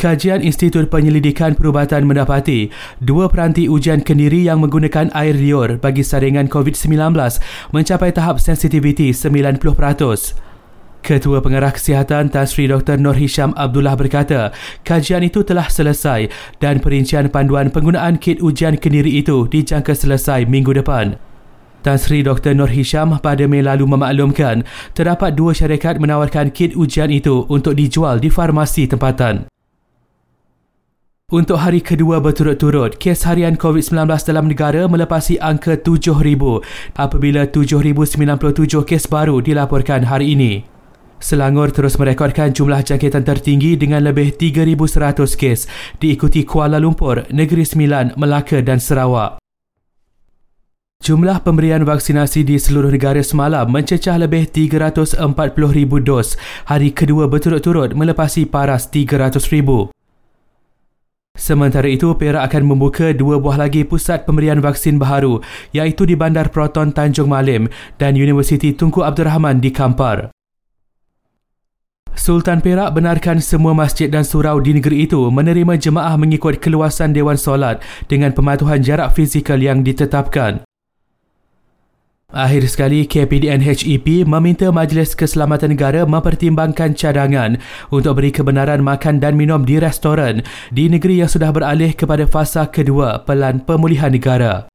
Kajian Institut Penyelidikan Perubatan mendapati dua peranti ujian kendiri yang menggunakan air liur bagi saringan COVID-19 mencapai tahap sensitiviti 90%. Ketua Pengarah Kesihatan Tan Sri Dr. Nur Hisham Abdullah berkata, kajian itu telah selesai dan perincian panduan penggunaan kit ujian kendiri itu dijangka selesai minggu depan. Tan Sri Dr. Nur Hisham pada Mei lalu memaklumkan terdapat dua syarikat menawarkan kit ujian itu untuk dijual di farmasi tempatan. Untuk hari kedua berturut-turut, kes harian COVID-19 dalam negara melepasi angka 7,000 apabila 7,097 kes baru dilaporkan hari ini. Selangor terus merekodkan jumlah jangkitan tertinggi dengan lebih 3,100 kes diikuti Kuala Lumpur, Negeri Sembilan, Melaka dan Sarawak. Jumlah pemberian vaksinasi di seluruh negara semalam mencecah lebih 340,000 dos hari kedua berturut-turut melepasi paras 300,000. Sementara itu, Perak akan membuka dua buah lagi pusat pemberian vaksin baharu iaitu di Bandar Proton Tanjung Malim dan Universiti Tunku Abdul Rahman di Kampar. Sultan Perak benarkan semua masjid dan surau di negeri itu menerima jemaah mengikut keluasan Dewan Solat dengan pematuhan jarak fizikal yang ditetapkan. Akhir sekali, KPDN HEP meminta Majlis Keselamatan Negara mempertimbangkan cadangan untuk beri kebenaran makan dan minum di restoran di negeri yang sudah beralih kepada fasa kedua pelan pemulihan negara.